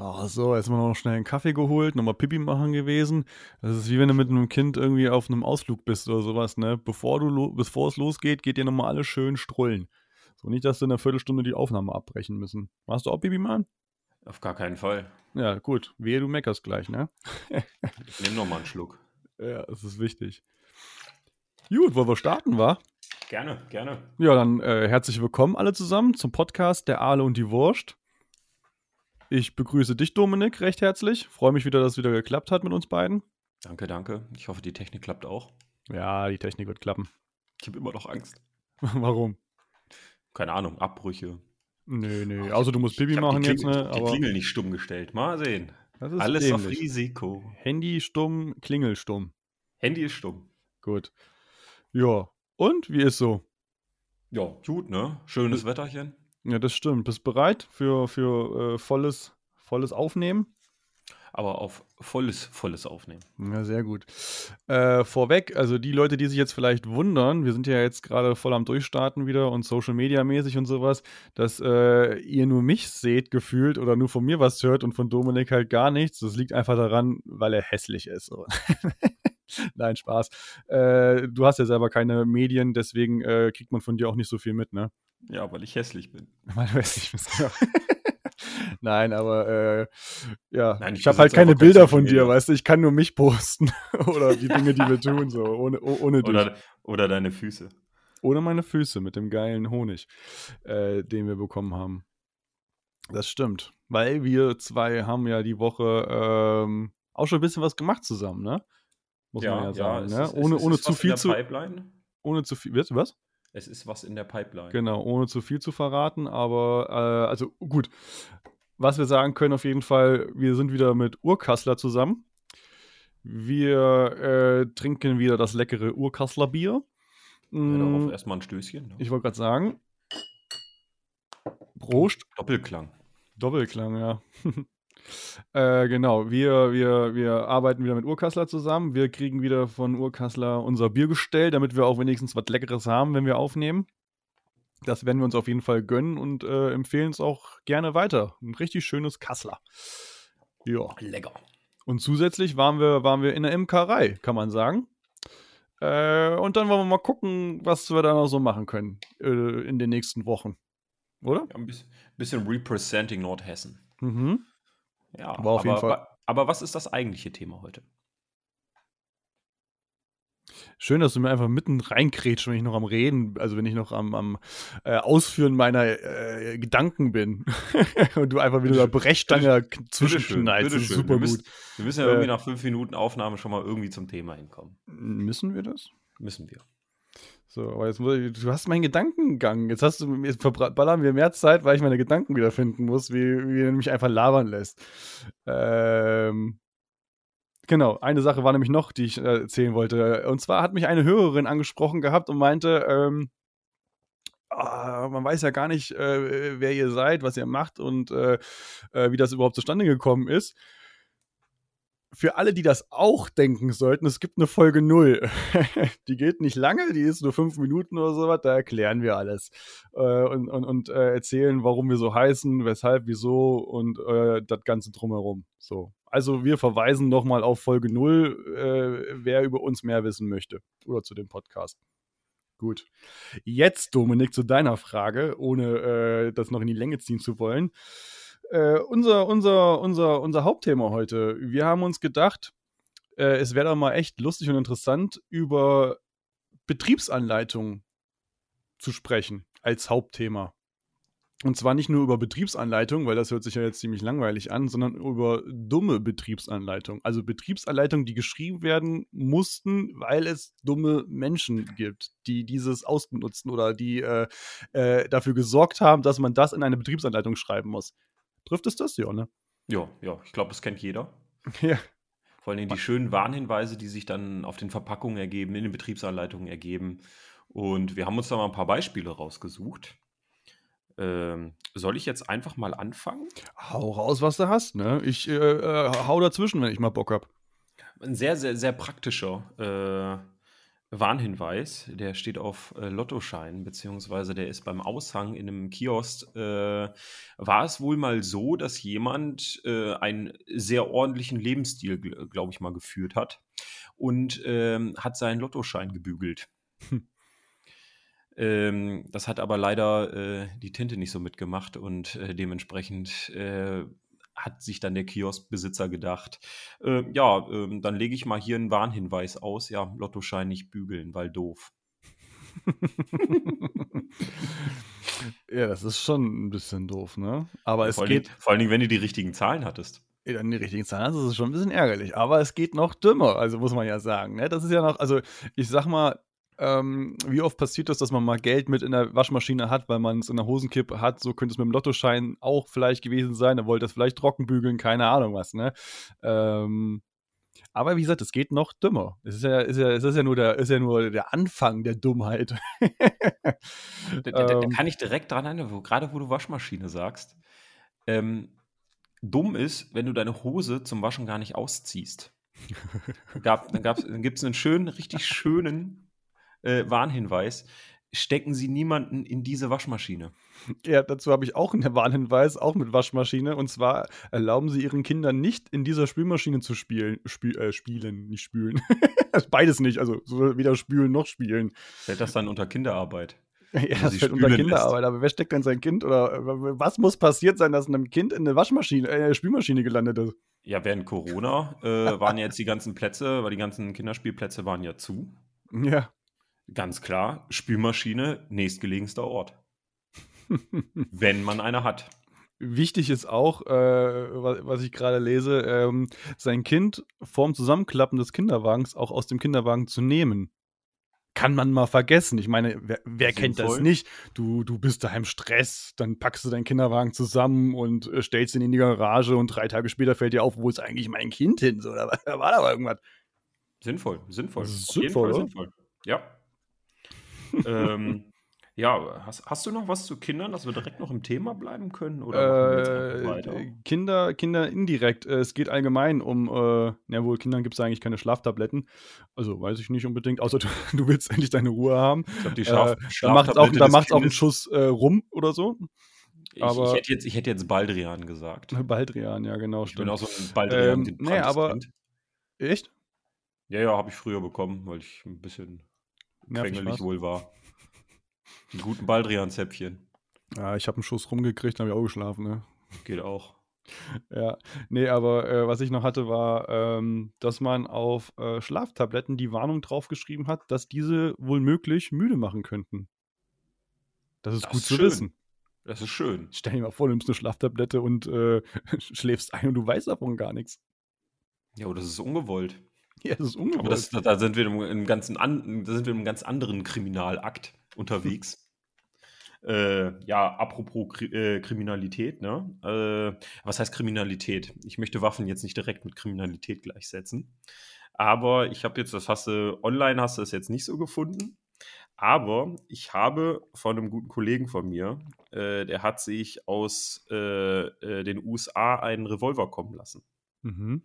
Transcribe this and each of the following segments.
Ach so, jetzt mal noch schnell einen Kaffee geholt, nochmal Pipi machen gewesen. Das ist wie wenn du mit einem Kind irgendwie auf einem Ausflug bist oder sowas, ne? Bevor, du bevor es losgeht, geht dir nochmal alles schön strullen. So nicht, dass du in einer Viertelstunde die Aufnahme abbrechen müssen. Machst du auch Pipi machen? Auf gar keinen Fall. Ja, gut. Wehe, du meckerst gleich, ne? ich nehme nochmal einen Schluck. Ja, das ist wichtig. Gut, wollen wir starten, wa? Gerne, gerne. Ja, dann äh, herzlich willkommen alle zusammen zum Podcast Der Aale und die Wurst. Ich begrüße dich, Dominik, recht herzlich. Freue mich wieder, dass es wieder geklappt hat mit uns beiden. Danke, danke. Ich hoffe, die Technik klappt auch. Ja, die Technik wird klappen. Ich habe immer noch Angst. Warum? Keine Ahnung, Abbrüche. Nö, nö. Also du musst Pipi machen jetzt, ne? Die Klingel nicht stumm gestellt. Mal sehen. Alles dämlich. auf Risiko. Handy stumm, Klingel stumm. Handy ist stumm. Gut. Ja. Und wie ist so? Ja, gut, ne? Schönes Wetterchen. Ja, das stimmt. Bist bereit für, für äh, volles, volles Aufnehmen? Aber auf volles, volles Aufnehmen. Ja, sehr gut. Äh, vorweg, also die Leute, die sich jetzt vielleicht wundern, wir sind ja jetzt gerade voll am Durchstarten wieder und Social Media mäßig und sowas, dass äh, ihr nur mich seht gefühlt oder nur von mir was hört und von Dominik halt gar nichts. Das liegt einfach daran, weil er hässlich ist. Nein, Spaß. Äh, du hast ja selber keine Medien, deswegen äh, kriegt man von dir auch nicht so viel mit, ne? Ja, weil ich hässlich bin. Weil du hässlich bist, ja. Nein, aber äh, ja, Nein, ich, ich habe halt keine Bilder von dir, weißt du, ich kann nur mich posten oder die Dinge, die wir tun, so ohne, oh- ohne dich. Oder, oder deine Füße. Ohne meine Füße mit dem geilen Honig, äh, den wir bekommen haben. Das stimmt, weil wir zwei haben ja die Woche ähm, auch schon ein bisschen was gemacht zusammen, ne? Muss man ja sagen, es ne? ist- es ohne ist- ohne es ist zu was in viel der zu, Pipeline. ohne zu viel, was? Es ist was in der Pipeline. Genau, ohne zu viel zu verraten, aber äh, also gut. Was wir sagen können auf jeden Fall, wir sind wieder mit Urkassler zusammen. Wir äh, trinken wieder das leckere Urkassler Bier. Ja, darauf erstmal ein Stößchen. Ne? ich wollte gerade sagen, Prost, Doppelklang. Doppelklang, ja. äh, genau, wir, wir, wir arbeiten wieder mit Urkassler zusammen. Wir kriegen wieder von Urkassler unser Bier gestellt, damit wir auch wenigstens was Leckeres haben, wenn wir aufnehmen. Das werden wir uns auf jeden Fall gönnen und äh, empfehlen es auch gerne weiter. Ein richtig schönes Kassler. Ja. Lecker. Und zusätzlich waren wir, waren wir in der Imkerei, kann man sagen. Äh, und dann wollen wir mal gucken, was wir da noch so machen können äh, in den nächsten Wochen. Oder? Ja, ein bisschen, bisschen representing Nordhessen. Mhm. Ja, Aber auf aber, jeden Fall- aber was ist das eigentliche Thema heute? Schön, dass du mir einfach mitten reinkrätschst, wenn ich noch am Reden, also wenn ich noch am, am äh, Ausführen meiner äh, Gedanken bin. und du einfach wieder der Brechstange zwischenknallst. Das ist super wir gut. müssen, wir müssen ja Äh, irgendwie nach fünf Minuten Aufnahme schon mal irgendwie zum Thema hinkommen. Müssen wir das? Müssen wir. So, aber jetzt muss ich, du hast meinen Gedankengang. Jetzt hast du, jetzt verballern wir mehr Zeit, weil ich meine Gedanken wiederfinden muss, wie, wie er mich einfach labern lässt. Ähm, genau, eine Sache war nämlich noch, die ich äh, erzählen wollte. Und zwar hat mich eine Hörerin angesprochen gehabt und meinte, ähm, ah, man weiß ja gar nicht, äh, wer ihr seid, was ihr macht und äh, äh, wie das überhaupt zustande gekommen ist. Für alle, die das auch denken sollten, es gibt eine Folge 0. die geht nicht lange, die ist nur fünf Minuten oder sowas, da erklären wir alles. Äh, und und, und äh, erzählen, warum wir so heißen, weshalb, wieso und äh, das Ganze drumherum. So. Also wir verweisen nochmal auf Folge 0, äh, wer über uns mehr wissen möchte. Oder zu dem Podcast. Gut. Jetzt, Dominik, zu deiner Frage, ohne äh, das noch in die Länge ziehen zu wollen. Äh, unser, unser, unser, unser Hauptthema heute. Wir haben uns gedacht, äh, es wäre doch mal echt lustig und interessant, über Betriebsanleitungen zu sprechen als Hauptthema. Und zwar nicht nur über Betriebsanleitungen, weil das hört sich ja jetzt ziemlich langweilig an, sondern über dumme Betriebsanleitungen. Also Betriebsanleitungen, die geschrieben werden mussten, weil es dumme Menschen gibt, die dieses ausbenutzen oder die äh, äh, dafür gesorgt haben, dass man das in eine Betriebsanleitung schreiben muss. Trifft es das? Ja, ne? Ja, ja, ich glaube, das kennt jeder. Ja. Vor allem die schönen Warnhinweise, die sich dann auf den Verpackungen ergeben, in den Betriebsanleitungen ergeben. Und wir haben uns da mal ein paar Beispiele rausgesucht. Ähm, soll ich jetzt einfach mal anfangen? Hau raus, was du hast, ne? Ich äh, äh, hau dazwischen, wenn ich mal Bock hab. Ein sehr, sehr, sehr praktischer äh, Warnhinweis, der steht auf äh, Lottoschein, beziehungsweise der ist beim Aushang in einem Kiosk. Äh, war es wohl mal so, dass jemand äh, einen sehr ordentlichen Lebensstil, glaube ich mal, geführt hat und ähm, hat seinen Lottoschein gebügelt. Hm. Ähm, das hat aber leider äh, die Tinte nicht so mitgemacht und äh, dementsprechend äh, hat sich dann der Kioskbesitzer gedacht, äh, ja, äh, dann lege ich mal hier einen Warnhinweis aus, ja, Lottoschein nicht bügeln, weil doof. ja, das ist schon ein bisschen doof, ne? Aber ja, es vor geht. vor allen Dingen, wenn du die richtigen Zahlen hattest. Dann die richtigen Zahlen hast, ist es schon ein bisschen ärgerlich. Aber es geht noch dümmer, also muss man ja sagen. Ne? Das ist ja noch, also ich sag mal, ähm, wie oft passiert das, dass man mal Geld mit in der Waschmaschine hat, weil man es in der Hosenkippe hat? So könnte es mit dem Lottoschein auch vielleicht gewesen sein. Er wollte das vielleicht trocken bügeln, keine Ahnung was, ne? Ähm, aber wie gesagt, es geht noch dümmer. Es ist ja, ist ja, es ist ja, nur, der, ist ja nur der Anfang der Dummheit. da, da, da, ähm. kann ich direkt dran erinnern, wo, gerade wo du Waschmaschine sagst. Ähm, dumm ist, wenn du deine Hose zum Waschen gar nicht ausziehst. Gab, dann, dann gibt es einen schönen, richtig schönen äh, Warnhinweis. Stecken Sie niemanden in diese Waschmaschine. Ja, dazu habe ich auch einen Warnhinweis, auch mit Waschmaschine. Und zwar erlauben Sie Ihren Kindern nicht in dieser Spülmaschine zu spielen. Spü äh, spielen, nicht spülen. Beides nicht, also weder spülen noch spielen. Fällt das dann unter Kinderarbeit? Ja, das fällt unter Kinderarbeit, lässt. aber wer steckt denn sein Kind oder was muss passiert sein, dass einem Kind in eine Waschmaschine, äh, Spülmaschine gelandet ist? Ja, während Corona äh, waren ja jetzt die ganzen Plätze, weil die ganzen Kinderspielplätze waren ja zu. Ja. Ganz klar, Spülmaschine, nächstgelegenster Ort. Wenn man eine hat. Wichtig ist auch, äh, was ich gerade lese, ähm, sein Kind vorm Zusammenklappen des Kinderwagens auch aus dem Kinderwagen zu nehmen. Kann man mal vergessen. Ich meine, wer, wer kennt das nicht? Du, du bist da im Stress, dann packst du deinen Kinderwagen zusammen und äh, stellst ihn in die Garage und drei Tage später fällt dir auf, wo ist eigentlich mein Kind hin? So, da war da irgendwas. Sinnvoll, sinnvoll. Sinnvoll, sinnvoll. Ja, ähm, ja, hast, hast du noch was zu Kindern, dass wir direkt noch im Thema bleiben können? Oder äh, weiter? Kinder, Kinder indirekt. Äh, es geht allgemein um, äh, ja wohl, Kindern gibt es eigentlich keine Schlaftabletten. Also weiß ich nicht unbedingt, außer du, du willst endlich deine Ruhe haben. Ich glaube, die Schlaf, äh, Da macht es auch, da macht's auch einen Schuss äh, rum oder so. Ich, aber, ich, hätte jetzt, ich hätte jetzt Baldrian gesagt. Baldrian, ja, genau. Ich stimmt. bin auch so ein Baldrian. Ähm, nee, aber. Kind. Echt? Ja, ja, habe ich früher bekommen, weil ich ein bisschen quengelig wohl war. Die guten Baldrian-Zäpfchen. Ja, ich habe einen Schuss rumgekriegt, habe ich auch geschlafen, ne? Geht auch. Ja, nee, aber äh, was ich noch hatte, war, ähm, dass man auf äh, Schlaftabletten die Warnung draufgeschrieben hat, dass diese wohl möglich müde machen könnten. Das ist das gut ist zu schön. wissen. Das ist schön. Stell dir mal vor, du nimmst eine Schlaftablette und äh, schläfst ein und du weißt davon gar nichts. Ja, aber das ist ungewollt. Ja, das ist ungewollt. Aber das, da, sind wir in einem, ganzen an, da sind wir einem ganz anderen Kriminalakt unterwegs. Äh, ja, apropos Kri äh, Kriminalität, ne? Äh, was heißt Kriminalität? Ich möchte Waffen jetzt nicht direkt mit Kriminalität gleichsetzen. Aber ich habe jetzt, das hast du, online hast du es jetzt nicht so gefunden. Aber ich habe von einem guten Kollegen von mir, äh, der hat sich aus äh, äh, den USA einen Revolver kommen lassen. Mhm.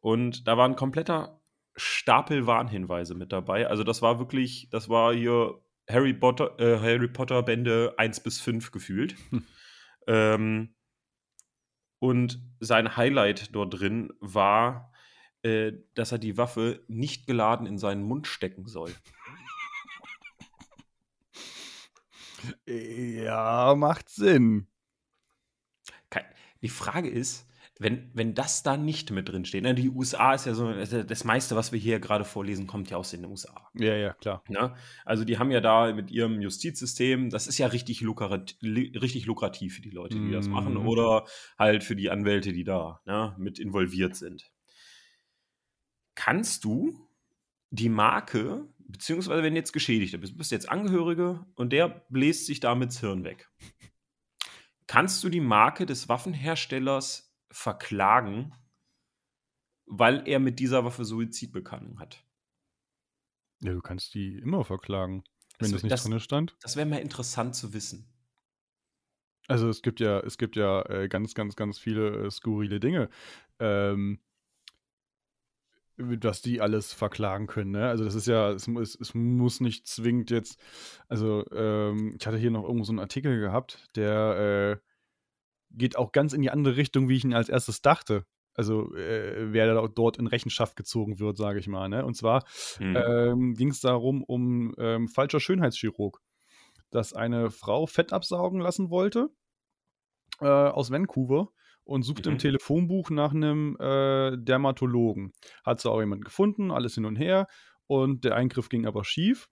Und da war ein kompletter Stapel Warnhinweise mit dabei. Also das war wirklich, das war hier Harry Potter, äh, Harry Potter Bände 1 bis 5 gefühlt. Hm. Ähm, und sein Highlight dort drin war, äh, dass er die Waffe nicht geladen in seinen Mund stecken soll. Ja, macht Sinn. Die Frage ist, wenn, wenn das da nicht mit drin steht, ne, die USA ist ja so, das meiste, was wir hier gerade vorlesen, kommt ja aus den USA. Ja, ja, klar. Ne? Also die haben ja da mit ihrem Justizsystem, das ist ja richtig, lukrat, richtig lukrativ für die Leute, die mm. das machen, mhm. oder halt für die Anwälte, die da ne, mit involviert sind. Kannst du die Marke, beziehungsweise wenn jetzt Geschädigter bist, bist jetzt Angehörige und der bläst sich damit das Hirn weg. Kannst du die Marke des Waffenherstellers verklagen, weil er mit dieser Waffe Suizid begangen hat. Ja, du kannst die immer verklagen, wenn das, das nicht das, drin stand. Das wäre mal interessant zu wissen. Also es gibt ja, es gibt ja äh, ganz, ganz, ganz viele äh, skurrile Dinge. Ähm, dass die alles verklagen können. Ne? Also das ist ja, es, es, es muss nicht zwingend jetzt, also ähm, ich hatte hier noch irgendwo so einen Artikel gehabt, der äh, geht auch ganz in die andere Richtung, wie ich ihn als erstes dachte. Also äh, wer da dort in Rechenschaft gezogen wird, sage ich mal. Ne? Und zwar mhm. ähm, ging es darum, um ähm, falscher Schönheitschirurg, dass eine Frau Fett absaugen lassen wollte äh, aus Vancouver und suchte mhm. im Telefonbuch nach einem äh, Dermatologen. Hat sie auch jemanden gefunden, alles hin und her und der Eingriff ging aber schief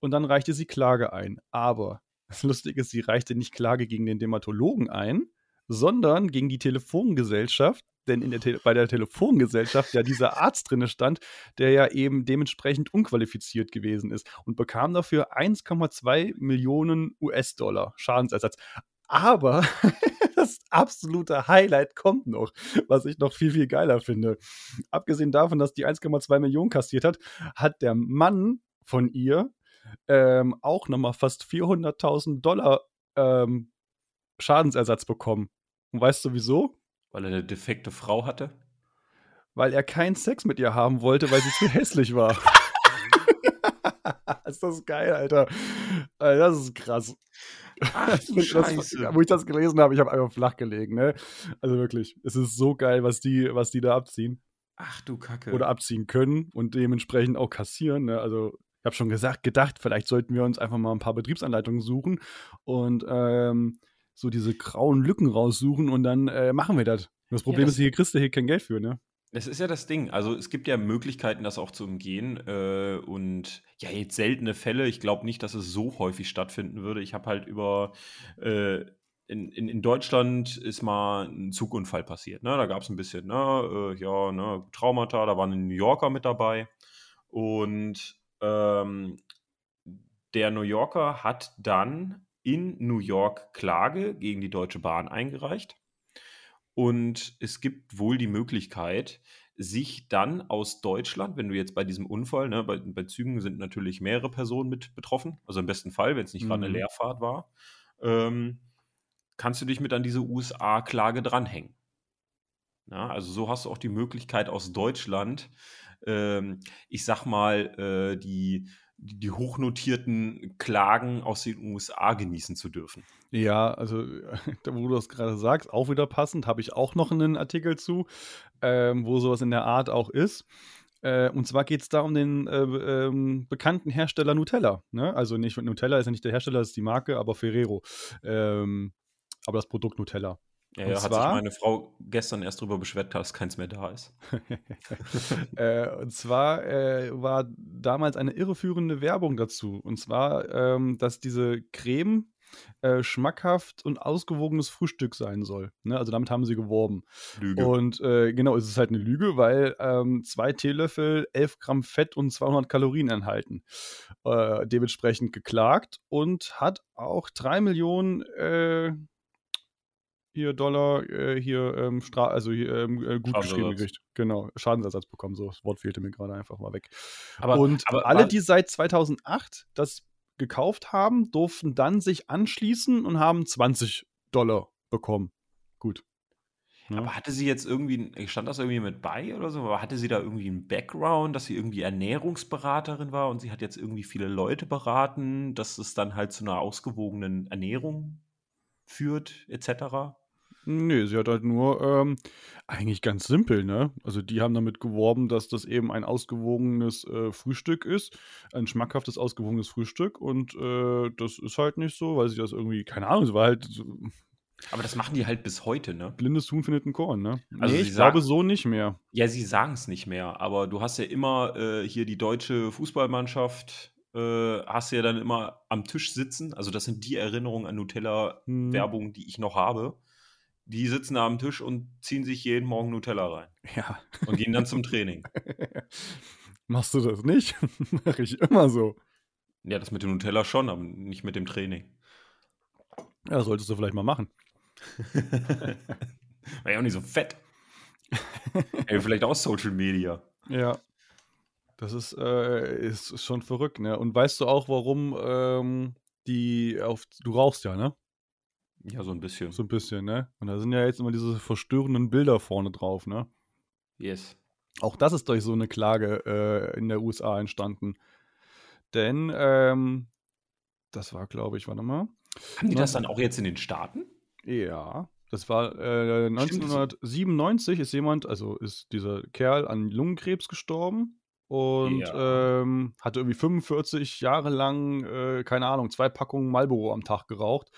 und dann reichte sie Klage ein. Aber das Lustige ist, sie reichte nicht Klage gegen den Dermatologen ein, sondern gegen die Telefongesellschaft, denn der Te bei der Telefongesellschaft ja dieser Arzt drinne stand, der ja eben dementsprechend unqualifiziert gewesen ist und bekam dafür 1,2 Millionen US-Dollar Schadensersatz. Aber das absolute Highlight kommt noch, was ich noch viel, viel geiler finde. Abgesehen davon, dass die 1,2 Millionen kassiert hat, hat der Mann von ihr ähm, auch nochmal fast 400.000 Dollar ähm, Schadensersatz bekommen. Und weißt du wieso? Weil er eine defekte Frau hatte? Weil er keinen Sex mit ihr haben wollte, weil sie zu hässlich war. ist das geil, Alter. Das ist krass. Ach. Das, wo ich das gelesen habe, ich habe einfach flach gelegen, ne? Also wirklich, es ist so geil, was die, was die da abziehen. Ach du Kacke. Oder abziehen können und dementsprechend auch kassieren, ne? Also ich habe schon gesagt, gedacht, vielleicht sollten wir uns einfach mal ein paar Betriebsanleitungen suchen und ähm, so diese grauen Lücken raussuchen und dann äh, machen wir das. Das Problem ja, das ist, hier kriegst du hier kein Geld für, ne? Das ist ja das Ding. Also es gibt ja Möglichkeiten, das auch zu umgehen. Äh, und ja, jetzt seltene Fälle. Ich glaube nicht, dass es so häufig stattfinden würde. Ich habe halt über äh, in, in, in, Deutschland ist mal ein Zugunfall passiert. Ne? Da gab es ein bisschen, ne, äh, ja, ne, Traumata, da waren ein New Yorker mit dabei. Und ähm, der New Yorker hat dann in New York Klage gegen die Deutsche Bahn eingereicht. Und es gibt wohl die Möglichkeit, sich dann aus Deutschland, wenn du jetzt bei diesem Unfall, ne, bei, bei Zügen sind natürlich mehrere Personen mit betroffen, also im besten Fall, wenn es nicht mhm. gerade eine mhm. Leerfahrt war, ähm, kannst du dich mit an diese USA-Klage dranhängen. Ja, also so hast du auch die Möglichkeit aus Deutschland, ähm, ich sag mal, äh, die die hochnotierten Klagen aus den USA genießen zu dürfen. Ja, also wo du das gerade sagst, auch wieder passend, habe ich auch noch einen Artikel zu, ähm, wo sowas in der Art auch ist. Äh, und zwar geht es da um den äh, ähm, bekannten Hersteller Nutella. Ne? Also nicht Nutella ist ja nicht der Hersteller, das ist die Marke, aber Ferrero. Ähm, aber das Produkt Nutella. Ja, ja hat sich meine Frau gestern erst darüber beschwert, dass keins mehr da ist. äh, und zwar äh, war damals eine irreführende Werbung dazu. Und zwar, ähm, dass diese Creme äh, schmackhaft und ausgewogenes Frühstück sein soll. Ne? Also damit haben sie geworben. Lüge. Und äh, genau, es ist halt eine Lüge, weil ähm, zwei Teelöffel 11 Gramm Fett und 200 Kalorien enthalten. Äh, dementsprechend geklagt und hat auch drei Millionen äh, hier Dollar, äh, hier, ähm, Stra also hier, ähm, äh, gut geschrieben gekriegt. Genau, Schadensersatz bekommen. So, das Wort fehlte mir gerade einfach mal weg. Aber, und aber, alle, die seit 2008 das gekauft haben, durften dann sich anschließen und haben 20 Dollar bekommen. Gut. Ja. Aber hatte sie jetzt irgendwie, stand das irgendwie mit bei oder so? Aber hatte sie da irgendwie einen Background, dass sie irgendwie Ernährungsberaterin war und sie hat jetzt irgendwie viele Leute beraten, dass es dann halt zu einer ausgewogenen Ernährung führt, etc.? Nee, sie hat halt nur ähm, eigentlich ganz simpel, ne? Also die haben damit geworben, dass das eben ein ausgewogenes äh, Frühstück ist, ein schmackhaftes, ausgewogenes Frühstück und äh, das ist halt nicht so, weil sie das irgendwie, keine Ahnung, es war halt so, aber das machen die halt bis heute, ne? Blindes Huhn findet ein Korn, ne? Also nee, ich sagen, glaube so nicht mehr. Ja, sie sagen es nicht mehr, aber du hast ja immer äh, hier die deutsche Fußballmannschaft, äh, hast ja dann immer am Tisch sitzen. Also das sind die Erinnerungen an Nutella-Werbung, hm. die ich noch habe die sitzen da am Tisch und ziehen sich jeden Morgen Nutella rein. Ja. Und gehen dann zum Training. Machst du das nicht? Mach ich immer so. Ja, das mit dem Nutella schon, aber nicht mit dem Training. Ja, das solltest du vielleicht mal machen. War ja auch nicht so fett. Ey, vielleicht auch Social Media. Ja. Das ist, äh, ist schon verrückt, ne? Und weißt du auch, warum ähm, die auf. Du rauchst ja, ne? Ja, so ein bisschen. So ein bisschen, ne? Und da sind ja jetzt immer diese verstörenden Bilder vorne drauf, ne? Yes. Auch das ist durch so eine Klage äh, in der USA entstanden. Denn, ähm, das war, glaube ich, warte mal. Haben die das dann auch jetzt in den Staaten? Ja, das war äh, 1997 ist jemand, also ist dieser Kerl an Lungenkrebs gestorben und ja. ähm, hatte irgendwie 45 Jahre lang, äh, keine Ahnung, zwei Packungen Marlboro am Tag geraucht.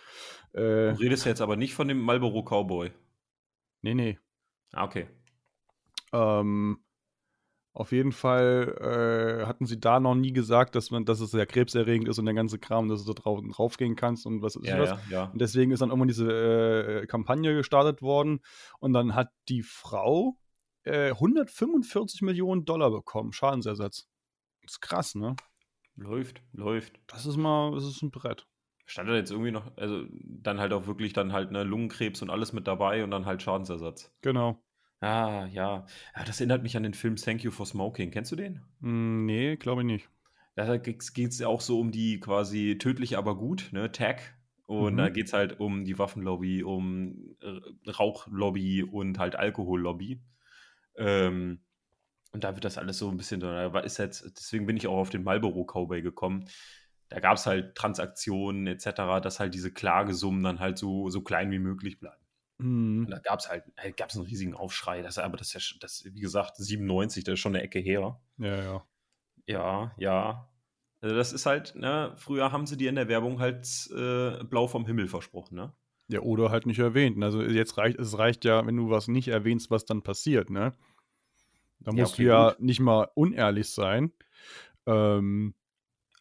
Äh, du redest jetzt aber nicht von dem Marlboro Cowboy. Nee, nee. Ah, okay. Ähm, auf jeden Fall äh, hatten sie da noch nie gesagt, dass man, dass es ja krebserregend ist und der ganze Kram, dass du da drauf, draufgehen kannst und was ist ja, was. Ja, ja. Und deswegen ist dann irgendwann diese äh, Kampagne gestartet worden und dann hat die Frau äh, 145 Millionen Dollar bekommen, Schadensersatz. Das ist krass, ne? Läuft, läuft. Das ist mal, das ist ein Brett. Stand da jetzt irgendwie noch, also dann halt auch wirklich dann halt ne Lungenkrebs und alles mit dabei und dann halt Schadensersatz. Genau. Ah, ja. ja. Das erinnert mich an den Film Thank You for Smoking. Kennst du den? Mm, nee, glaube ich nicht. Da geht es ja auch so um die quasi tödlich, aber gut, ne? Tag. Und mhm. da geht es halt um die Waffenlobby, um Rauchlobby und halt Alkohollobby. Ähm, und da wird das alles so ein bisschen, da ist jetzt, deswegen bin ich auch auf den Marlboro Cowboy gekommen. Da gab es halt Transaktionen etc., dass halt diese Klagesummen dann halt so, so klein wie möglich bleiben. Mhm. Und da gab es halt, äh, gab es einen riesigen Aufschrei. Das, aber das ist ja, das, wie gesagt, 97, das ist schon eine Ecke her. Ja, ja. Ja, ja. Also das ist halt, ne, früher haben sie dir in der Werbung halt äh, blau vom Himmel versprochen, ne? Ja, oder halt nicht erwähnt. Also jetzt reicht, es reicht ja, wenn du was nicht erwähnst, was dann passiert, ne? Da musst ja, okay, du ja gut. nicht mal unehrlich sein. Ähm,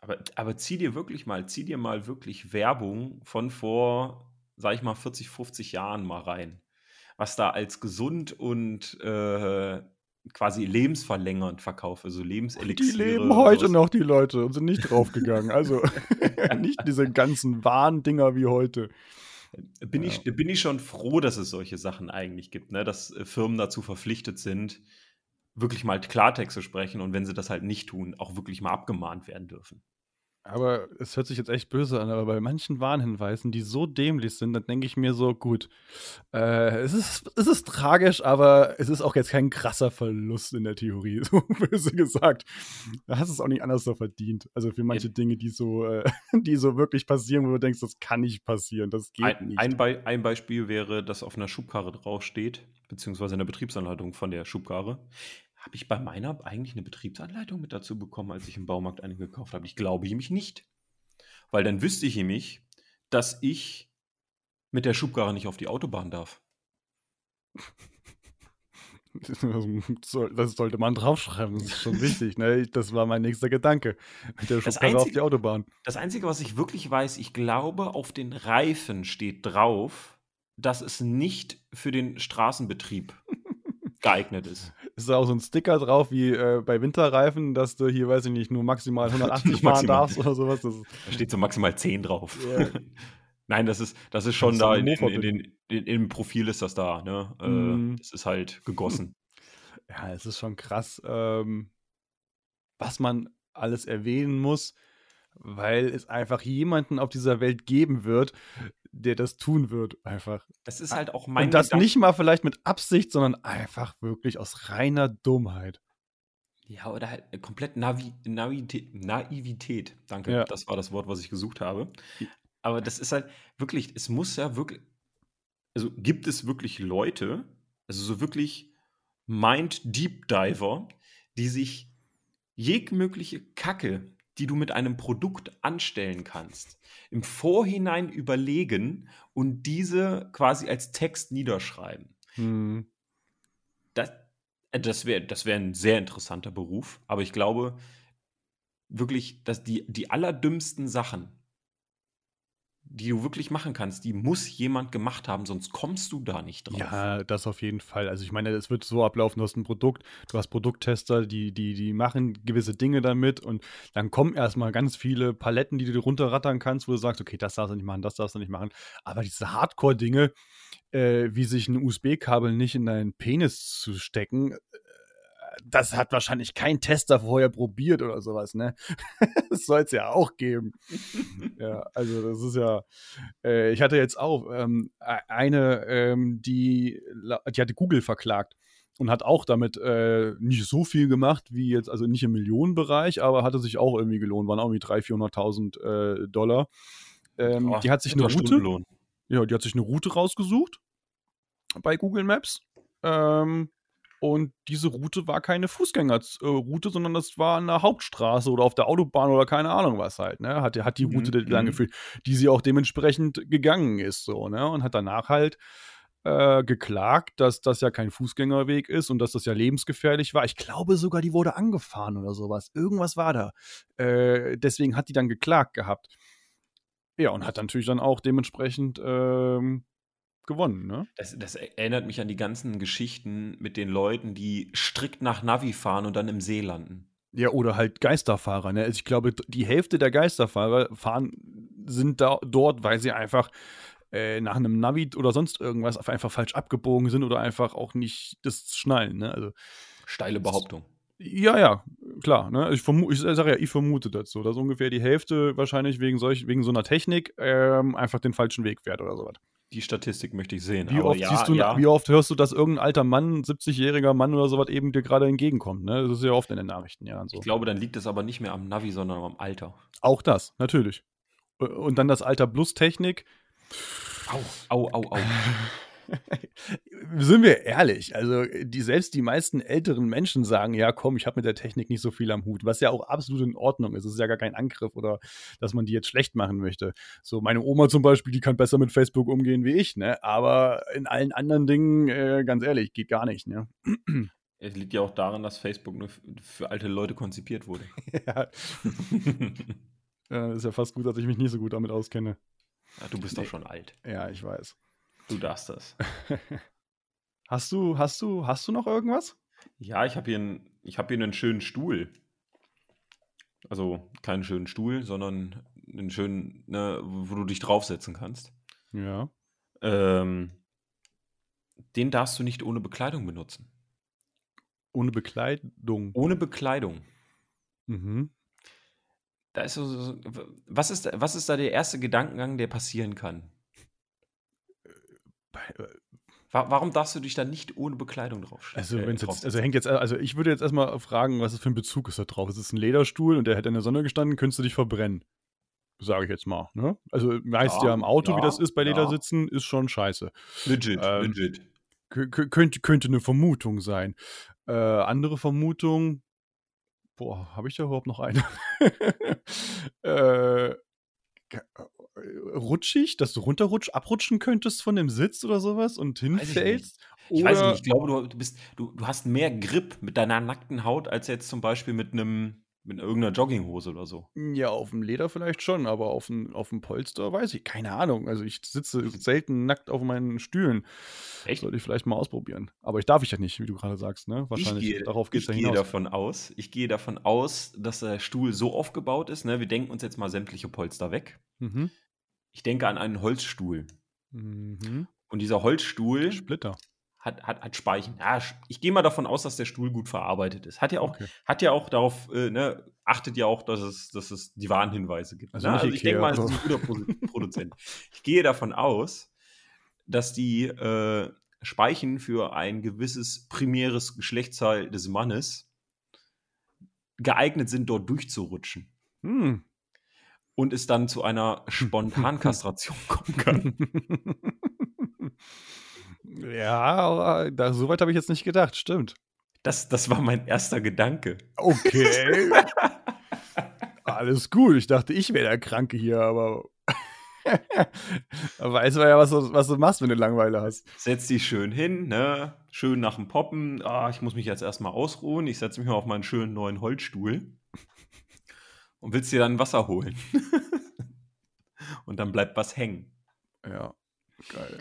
aber, aber zieh dir wirklich mal, zieh dir mal wirklich Werbung von vor sag ich mal, 40, 50 Jahren mal rein. Was da als gesund und äh, quasi lebensverlängernd verkaufe, also Lebenselixiere. Die leben heute noch, die Leute, und sind nicht draufgegangen. Also nicht diese ganzen Warndinger wie heute. Bin, ja. ich, bin ich schon froh, dass es solche Sachen eigentlich gibt, ne? dass äh, Firmen dazu verpflichtet sind, wirklich mal Klartext zu sprechen und wenn sie das halt nicht tun, auch wirklich mal abgemahnt werden dürfen. Aber es hört sich jetzt echt böse an, aber bei manchen Warnhinweisen, die so dämlich sind, dann denke ich mir so, gut, äh, es, ist, es ist tragisch, aber es ist auch jetzt kein krasser Verlust in der Theorie, so böse gesagt. Da hast du es auch nicht anders so verdient. Also für manche Dinge, die so, äh, die so wirklich passieren, wo du denkst, das kann nicht passieren, das geht ein, nicht. Ein, Be ein Beispiel wäre, dass auf einer Schubkarre draufsteht, beziehungsweise in der Betriebsanleitung von der Schubkarre, habe ich bei meiner eigentlich eine Betriebsanleitung mit dazu bekommen, als ich im Baumarkt eine gekauft habe? Ich glaube nämlich nicht. Weil dann wüsste ich nämlich, dass ich mit der Schubkarre nicht auf die Autobahn darf. Das sollte man draufschreiben, das ist schon wichtig. Ne? Das war mein nächster Gedanke. Mit der Schubkarre Einzige, auf die Autobahn. Das Einzige, was ich wirklich weiß, ich glaube, auf den Reifen steht drauf, dass es nicht für den Straßenbetrieb geeignet ist ist da auch so ein Sticker drauf wie äh, bei Winterreifen, dass du hier, weiß ich nicht, nur maximal 180 fahren darfst oder sowas. da steht so maximal 10 drauf. Yeah. Nein, das ist, das ist schon das da in, in, in, den, in, im Profil ist das da. Ne? Mm. Das ist halt gegossen. Ja, es ist schon krass, ähm, was man alles erwähnen muss, weil es einfach jemanden auf dieser Welt geben wird, der das tun wird, einfach. Das ist halt auch mein. Und das Gedanke. nicht mal vielleicht mit Absicht, sondern einfach wirklich aus reiner Dummheit. Ja, oder halt äh, komplett Navi Naivität, Naivität. Danke, ja. das war das Wort, was ich gesucht habe. Aber das ist halt wirklich, es muss ja wirklich, also gibt es wirklich Leute, also so wirklich Mind Deep Diver, die sich jegmögliche Kacke die du mit einem Produkt anstellen kannst, im Vorhinein überlegen und diese quasi als Text niederschreiben. Hm. Das, äh, das wäre das wär ein sehr interessanter Beruf, aber ich glaube wirklich, dass die, die allerdümmsten Sachen, die du wirklich machen kannst, die muss jemand gemacht haben, sonst kommst du da nicht drauf. Ja, das auf jeden Fall. Also ich meine, es wird so ablaufen, du hast ein Produkt, du hast Produkttester, die, die, die machen gewisse Dinge damit und dann kommen erstmal ganz viele Paletten, die du runterrattern kannst, wo du sagst, okay, das darfst du nicht machen, das darfst du nicht machen. Aber diese Hardcore-Dinge, äh, wie sich ein USB-Kabel nicht in deinen Penis zu stecken, das hat wahrscheinlich kein Tester vorher probiert oder sowas, ne? das soll es ja auch geben. ja, also das ist ja, äh, ich hatte jetzt auch ähm, e-, eine, ähm, die, die hatte Google verklagt, und hat auch damit äh, nicht so viel gemacht wie jetzt, also nicht im Millionenbereich, aber hatte sich auch irgendwie gelohnt, waren auch irgendwie 300.000, 400.000 äh, Dollar. Ähm, Oh, die hat sich eine Route, ja, die hat sich eine Route rausgesucht bei Google Maps. Ähm, und diese Route war keine Fußgängerroute, sondern das war an der Hauptstraße oder auf der Autobahn oder keine Ahnung was halt. Ne? Hat, hat die Route Mhm, lang mhm. geführt, die sie auch dementsprechend gegangen ist. So, ne? Und hat danach halt äh, geklagt, dass das ja kein Fußgängerweg ist und dass das ja lebensgefährlich war. Ich glaube sogar, die wurde angefahren oder sowas. Irgendwas war da. Äh, deswegen hat die dann geklagt gehabt. Ja, und hat natürlich dann auch dementsprechend ähm, gewonnen, ne? Das, das erinnert mich an die ganzen Geschichten mit den Leuten, die strikt nach Navi fahren und dann im See landen. Ja, oder halt Geisterfahrer, ne? Also ich glaube, die Hälfte der Geisterfahrer fahren, sind da dort, weil sie einfach äh, nach einem Navi oder sonst irgendwas einfach falsch abgebogen sind oder einfach auch nicht das schnallen, ne? Also, Steile Behauptung. ja, ja, klar, ne? Ich, ich sage ja, ich vermute dazu, dass ungefähr die Hälfte wahrscheinlich wegen solch, wegen so einer Technik ähm, einfach den falschen Weg fährt oder sowas. Die Statistik möchte ich sehen. Wie oft ja, du, ja, wie oft hörst du, dass irgendein alter Mann, 70-jähriger Mann oder sowas eben dir gerade entgegenkommt, ne? Das ist ja oft in den Nachrichten, ja. So. Ich glaube, dann liegt es aber nicht mehr am Navi, sondern am Alter. Auch das, natürlich. Und dann das Alter plus Technik. Au, au, au, au. Sind wir ehrlich, also die, selbst die meisten älteren Menschen sagen, ja komm, ich habe mit der Technik nicht so viel am Hut, was ja auch absolut in Ordnung ist. Es ist ja gar kein Angriff oder dass man die jetzt schlecht machen möchte. So, meine Oma zum Beispiel, die kann besser mit Facebook umgehen wie ich, ne? Aber in allen anderen Dingen, äh, ganz ehrlich, geht gar nicht, ne? Es liegt ja auch daran, dass Facebook nur für alte Leute konzipiert wurde. ja, äh, ist ja fast gut, dass ich mich nicht so gut damit auskenne. Ja, du bist doch schon alt. Ja, ich weiß. Du darfst das. Hast du, hast du, hast du noch irgendwas? Ja, ich habe hier, ich hab hier einen schönen Stuhl. Also keinen schönen Stuhl, sondern einen schönen, ne, wo du dich draufsetzen kannst. Ja. Ähm, den darfst du nicht ohne Bekleidung benutzen. Ohne Bekleidung. Ohne Bekleidung. Mhm. Da ist so, was, ist, was ist da der erste Gedankengang, der passieren kann? Warum darfst du dich da nicht ohne Bekleidung drauf Also, äh, jetzt, draufsetzen? also hängt jetzt, also ich würde jetzt erstmal fragen, was es für ein Bezug ist da drauf. Es ist ein Lederstuhl und der hätte in der Sonne gestanden, könntest du dich verbrennen. Sage ich jetzt mal. Ne? Also weißt Ja, ja im Auto, wie ja, das ist bei ja. Ledersitzen, ist schon scheiße. Legit, ähm, legit. Kö- kö- könnte, könnte eine Vermutung sein. Äh, andere Vermutung, boah, habe ich da überhaupt noch eine? äh, rutschig, dass du runterrutsch, abrutschen könntest von dem Sitz oder sowas und ich hinfällst? Ich oder, weiß nicht, ich glaube, du, bist, du, du hast mehr Grip mit deiner nackten Haut als jetzt zum Beispiel mit einem mit irgendeiner Jogginghose oder so. Ja, auf dem Leder vielleicht schon, aber auf dem, auf dem Polster weiß ich. Keine Ahnung. Also ich sitze selten nackt auf meinen Stühlen. Echt? Sollte ich vielleicht mal ausprobieren. Aber ich darf ich ja nicht, wie du gerade sagst, ne? Wahrscheinlich. ich gehe, Darauf geht es ich ja gehe hinaus. davon aus, ich gehe davon aus, dass der Stuhl so aufgebaut ist. Ne? Wir denken uns jetzt mal sämtliche Polster weg. Mhm. Ich denke an einen Holzstuhl. Mhm. Und dieser Holzstuhl Splitter. Hat, hat, hat Speichen. Ja, ich gehe mal davon aus, dass der Stuhl gut verarbeitet ist. Hat ja auch, Okay. hat ja auch darauf, äh, ne, achtet ja auch, dass es, dass es die Warnhinweise gibt. Also ne? also ich denke mal, es ist ein guter Produ- Produzent. Ich gehe davon aus, dass die äh, Speichen für ein gewisses primäres Geschlechtsteil des Mannes geeignet sind, dort durchzurutschen. Hm. Und es dann zu einer Spontankastration kommen kann. ja, aber da, so weit habe ich jetzt nicht gedacht. Stimmt. Das, das war mein erster Gedanke. Okay. Alles gut. Ich dachte, ich wäre der Kranke hier, aber. aber weiß man ja, was du, was du machst, wenn du Langeweile hast. Setz dich schön hin, ne? Schön nach dem Poppen. Ah, ich muss mich jetzt erstmal ausruhen. Ich setze mich mal auf meinen schönen neuen Holzstuhl. Und willst dir dann Wasser holen. Und dann bleibt was hängen. Ja. Geil.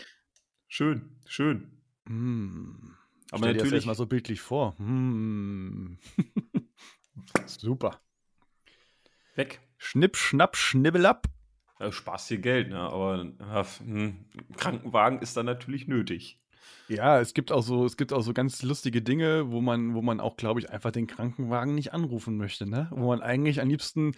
Schön, schön. Hm. Aber Stell dir das natürlich, mal so bildlich vor. Hm. Super. weg. Schnipp, schnapp, schnibbelab. Ja, Spaß hier Geld, ne? Aber hm, Krankenwagen ist dann natürlich nötig. Ja, es gibt auch so, es gibt auch so ganz lustige Dinge, wo man, wo man auch, glaube ich, einfach den Krankenwagen nicht anrufen möchte, ne? Wo man eigentlich am liebsten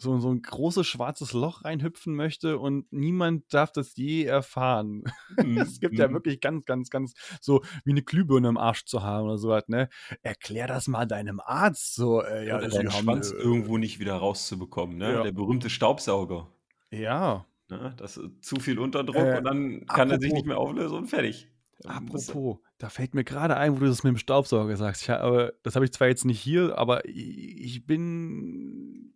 so, so ein großes schwarzes Loch reinhüpfen möchte und niemand darf das je erfahren. Mhm, es gibt ja mhm. wirklich ganz, ganz, ganz so wie eine Glühbirne im Arsch zu haben oder sowas, ne? Erklär das mal deinem Arzt so. Äh, ja, Oder Sie den Schwanz äh, irgendwo nicht wieder rauszubekommen, ne? Ja. Der berühmte Staubsauger. Ja, Ne? Das ist zu viel Unterdruck Äh, und dann kann er sich apropos- nicht mehr auflösen und fertig. Du- Apropos, da fällt mir gerade ein, wo du das mit dem Staubsauger sagst. Ich, aber das habe ich zwar jetzt nicht hier, aber ich bin,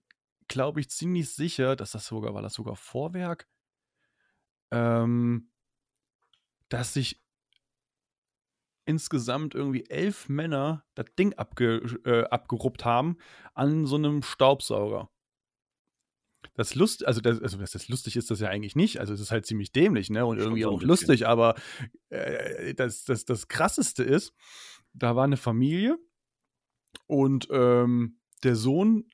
glaube ich, ziemlich sicher, dass das sogar, war das sogar Vorwerk, ähm, dass sich insgesamt irgendwie elf Männer das Ding abge, äh, abgeruppt haben an so einem Staubsauger. Das Lust, also, das, also das lustig ist, das ja eigentlich nicht. Also es ist halt ziemlich dämlich, ne? Und irgendwie auch lustig, aber äh, das, das, das krasseste ist, da war eine Familie und ähm, der Sohn,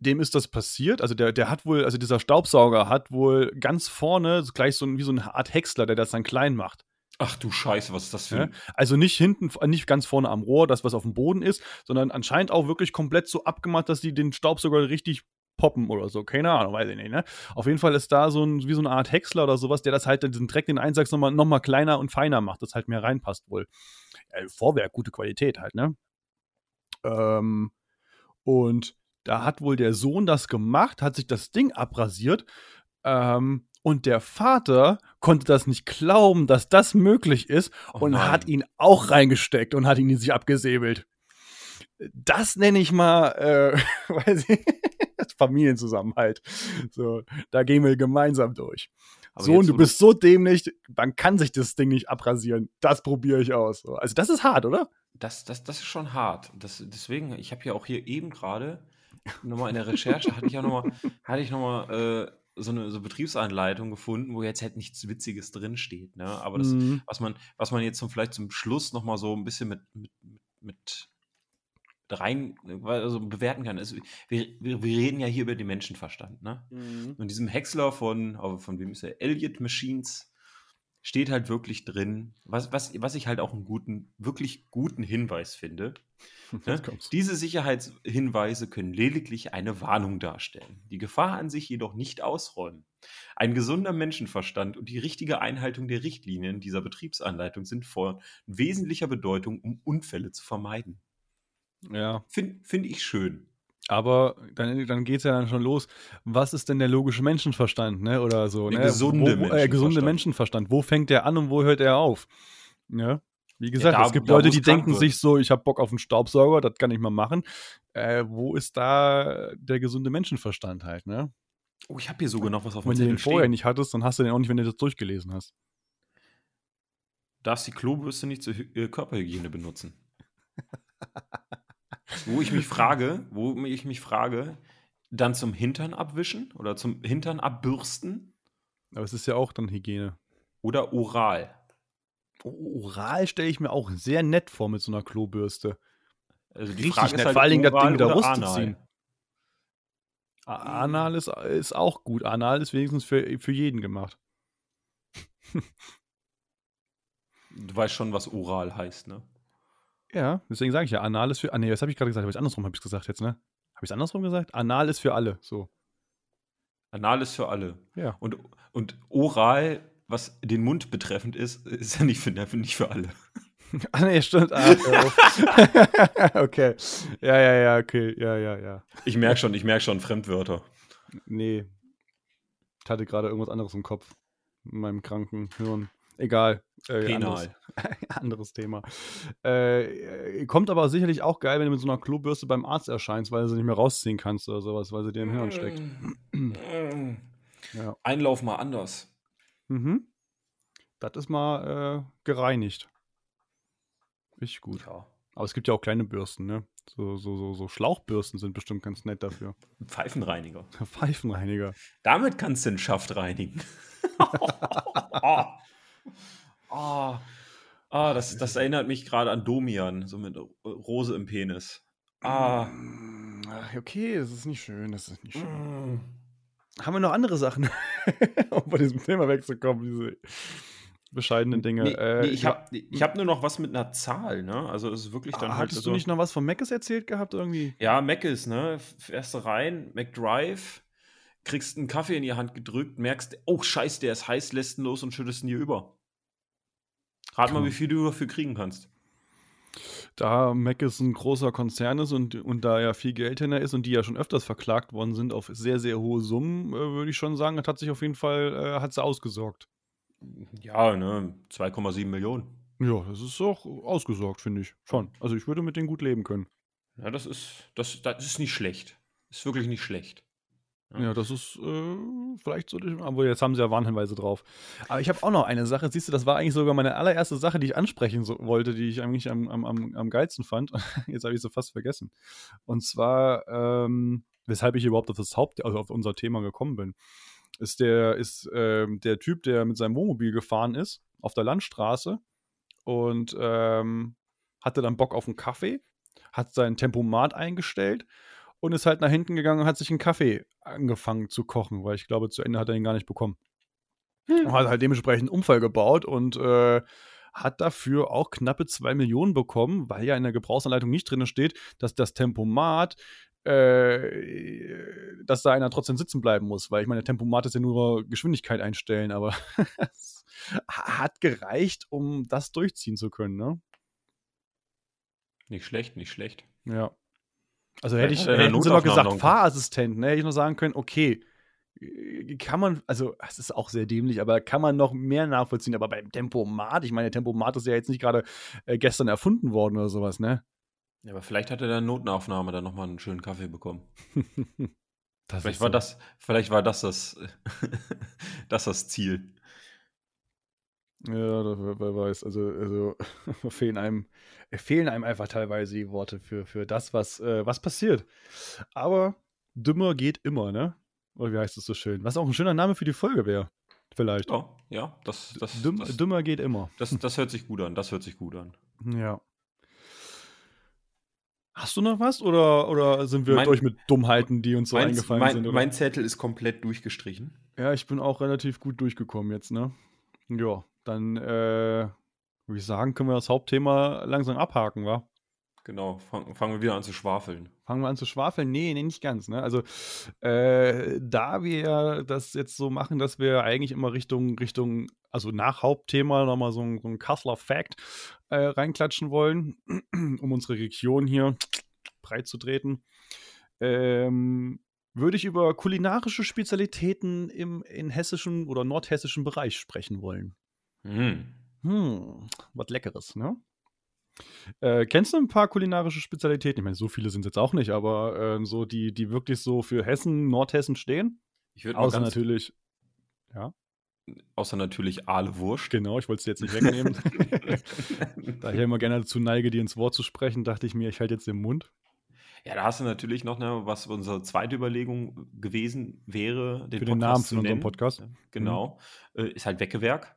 dem ist das passiert. Also der, der hat wohl, also dieser Staubsauger hat wohl ganz vorne gleich so ein, wie so eine Art Häcksler, der das dann klein macht. Ach du Scheiße, was ist das für ein. Also nicht hinten, nicht ganz vorne am Rohr, das was auf dem Boden ist, sondern anscheinend auch wirklich komplett so abgemacht, dass die den Staubsauger richtig poppen oder so. Keine Ahnung, weiß ich nicht. Ne? Auf jeden Fall ist da so ein, wie so eine Art Häcksler oder sowas, der das halt diesen Dreck, den Einsatz nochmal noch mal kleiner und feiner macht, das halt mehr reinpasst wohl. Ja, Vorwerk, gute Qualität halt, ne? Ähm, und da hat wohl der Sohn das gemacht, hat sich das Ding abrasiert. Ähm, und der Vater konnte das nicht glauben, dass das möglich ist Oh und hat ihn auch reingesteckt und hat ihn in sich abgesäbelt. Das nenne ich mal, äh, weiß ich, Familienzusammenhalt. So, da gehen wir gemeinsam durch. Aber Sohn, du bist so dämlich, man kann sich das Ding nicht abrasieren. Das probiere ich aus. So. Also, das ist hart, oder? Das, das, das ist schon hart. Das, deswegen, ich habe ja auch hier eben gerade nochmal in der Recherche, hatte ich ja nochmal, hatte ich nochmal äh, so eine so Betriebsanleitung gefunden, wo jetzt halt nichts Witziges drinsteht. Ne? Aber das, Mhm. was man, was man jetzt zum, vielleicht zum Schluss nochmal so ein bisschen mit, mit, mit, rein also bewerten kann. ist, wir, wir, wir reden ja hier über den Menschenverstand. Ne? Mhm. Und diesem Häcksler von, aber von wem ist er? Elliott Machines steht halt wirklich drin, was, was, was ich halt auch einen guten, wirklich guten Hinweis finde. Ne? Diese Sicherheitshinweise können lediglich eine Warnung darstellen, die Gefahr an sich jedoch nicht ausräumen. Ein gesunder Menschenverstand und die richtige Einhaltung der Richtlinien dieser Betriebsanleitung sind von wesentlicher Bedeutung, um Unfälle zu vermeiden. Ja, Finde find ich schön. Aber dann, dann geht es ja dann schon los. Was ist denn der logische Menschenverstand, ne? Oder so, Der ne? gesunde wo, wo, äh, gesunde Menschenverstand. Menschenverstand. Wo fängt der an und wo hört er auf? Ne? Wie gesagt, da- es gibt Leute, die denken wird. sich so, ich habe Bock auf einen Staubsauger, das kann ich mal machen. Äh, wo ist da der gesunde Menschenverstand halt, ne? Oh, ich habe hier sogar noch was auf dem Wenn du den vorher stehen. nicht hattest, dann hast du den auch nicht, wenn du das durchgelesen hast. darfst die Klobürste nicht zur Hy- äh, Körperhygiene benutzen. wo ich mich frage, wo ich mich frage, dann zum Hintern abwischen oder zum Hintern abbürsten Aber es ist ja auch dann Hygiene. oder oral. Oral stelle ich mir auch sehr nett vor mit so einer Klobürste. Also die Richtig Frage nett, ist halt vor allen Dingen das Ding wieder rauszuziehen. anal. Anal ist, ist auch gut. Anal ist wenigstens für, für jeden gemacht. Du weißt schon, was oral heißt, ne? Ja, deswegen sage ich ja, Anal ist für. Ah, nee, das habe ich gerade gesagt. Hab ich andersrum habe ich gesagt jetzt, ne? Habe ich es andersrum gesagt? Anal ist für alle. So. Anal ist für alle. Ja. Und, und oral, was den Mund betreffend ist, ist ja nicht für, nicht für alle. Ah, nee, stimmt. Ah, hör auf. okay. Ja, ja, ja, okay. Ja, ja, ja. Ich merke schon, ich merke schon Fremdwörter. Nee. Ich hatte gerade irgendwas anderes im Kopf. In meinem kranken Hirn. Egal. Äh, anderes, Penal. anderes Thema. Äh, kommt aber sicherlich auch geil, wenn du mit so einer Klobürste beim Arzt erscheinst, weil du sie nicht mehr rausziehen kannst oder sowas, weil sie dir im Hirn steckt. Ja. Einlauf mal anders. Mhm. Das ist mal äh, gereinigt. Richtig gut. Ja. Aber es gibt ja auch kleine Bürsten, ne? So, so, so, so Schlauchbürsten sind bestimmt ganz nett dafür. Pfeifenreiniger. Pfeifenreiniger. Damit kannst du den Schaft reinigen. oh. Oh. Ah, das, das erinnert mich gerade an Domian, so mit Rose im Penis. Ah. Mm, ach, Okay, das ist nicht schön, das ist nicht schön. Mm. Haben wir noch andere Sachen, um bei diesem Thema wegzukommen? Diese bescheidene Dinge. Nee, äh, nee, ich habe ich hab nur noch was mit einer Zahl, ne? Also es ist wirklich dann ah, halt. Hattest Also, du nicht noch was von Meckes erzählt gehabt irgendwie? ja, Mc's, ne? Du rein, McDrive, kriegst einen Kaffee in die Hand gedrückt, merkst, oh Scheiß, der ist heiß, lässt ihn los und schüttest ihn dir über. Rat mal, wie viel du dafür kriegen kannst. Da Meckes ein großer Konzern ist und, und da ja viel Geld hinter ist und die ja schon öfters verklagt worden sind auf sehr, sehr hohe Summen, äh, würde ich schon sagen, das hat sich auf jeden Fall, äh, hat sie ausgesorgt. Ja, ne? 2,7 Millionen. Ja, das ist auch ausgesorgt, finde ich. Schon. Also ich würde mit denen gut leben können. Ja, das ist, das, das ist nicht schlecht. Ist wirklich nicht schlecht. Ja. Ja, das ist äh, vielleicht so, aber jetzt haben sie ja Warnhinweise drauf. Aber ich habe auch noch eine Sache, siehst du, das war eigentlich sogar meine allererste Sache, die ich ansprechen so, wollte, die ich eigentlich am, am, am, am geilsten fand. Jetzt habe ich sie fast vergessen. Und zwar, ähm, weshalb ich überhaupt auf das Haupt, also auf unser Thema gekommen bin, ist der, ist ähm, der Typ, der mit seinem Wohnmobil gefahren ist, auf der Landstraße und ähm, hatte dann Bock auf einen Kaffee, hat sein Tempomat eingestellt und ist halt nach hinten gegangen und hat sich einen Kaffee angefangen zu kochen, weil ich glaube, zu Ende hat er ihn gar nicht bekommen. Und hat halt dementsprechend einen Unfall gebaut und äh, hat dafür auch knappe 2 Millionen bekommen, weil ja in der Gebrauchsanleitung nicht drin steht, dass das Tempomat, äh, dass da einer trotzdem sitzen bleiben muss, weil ich meine, Tempomat ist ja nur Geschwindigkeit einstellen, aber es hat gereicht, um das durchziehen zu können, ne? Nicht schlecht, nicht schlecht. Ja. Also hätte ich, hätten sie noch Notaufnahme gesagt, Fahrassistent, ne, hätte ich noch sagen können, okay, kann man, also es ist auch sehr dämlich, aber kann man noch mehr nachvollziehen. Aber beim Tempomat, ich meine, der Tempomat ist ja jetzt nicht gerade äh, gestern erfunden worden oder sowas, ne? Ja, aber vielleicht hat er der Notenaufnahme dann nochmal einen schönen Kaffee bekommen. Vielleicht war so. das, vielleicht war das das, das, das Ziel. Ja, wer, wer weiß. Also, also fehlen einem, fehlen einem einfach teilweise die Worte für, für das, was, äh, was passiert. Aber dümmer geht immer, ne? Oder wie heißt es so schön? Was auch ein schöner Name für die Folge wäre. Vielleicht. Ja, ja, das, das, Düm, das, dümmer geht immer. das, das hört sich gut an. Das hört sich gut an. Ja. Hast du noch was oder, oder sind wir Mein- durch mit Dummheiten, die uns so Mein- eingefallen mein, sind? Oder? mein Zettel ist komplett durchgestrichen. ja, ich bin auch relativ gut durchgekommen jetzt, ne? Ja, dann äh, würde ich sagen, können wir das Hauptthema langsam abhaken, wa? Genau, fang, fangen wir wieder an zu schwafeln. Fangen wir an zu schwafeln? Nee, nee, nicht ganz. Ne? Also, äh, da wir das jetzt so machen, dass wir eigentlich immer Richtung, Richtung, also nach Hauptthema nochmal so ein, so ein Kasseler Fact äh, reinklatschen wollen, um unsere Region hier breit zu treten, ähm, würde ich über kulinarische Spezialitäten im in hessischen oder nordhessischen Bereich sprechen wollen. Hm. Hm, was Leckeres, ne? Äh, kennst du ein paar kulinarische Spezialitäten? Ich meine, so viele sind es jetzt auch nicht, aber äh, so die, die wirklich so für Hessen, Nordhessen stehen. Ich würde mal Außer natürlich, außer natürlich Aale Wurst. genau, ich wollte es jetzt nicht wegnehmen. da ich ja immer gerne dazu neige, dir ins Wort zu sprechen, dachte ich mir, ich halte jetzt den Mund. Ja, da hast du natürlich noch, ne, was unsere zweite Überlegung gewesen wäre, den Für den Namen zu von unserem nennen. Podcast. Ja, Genau. Äh, ist halt Weckewerk.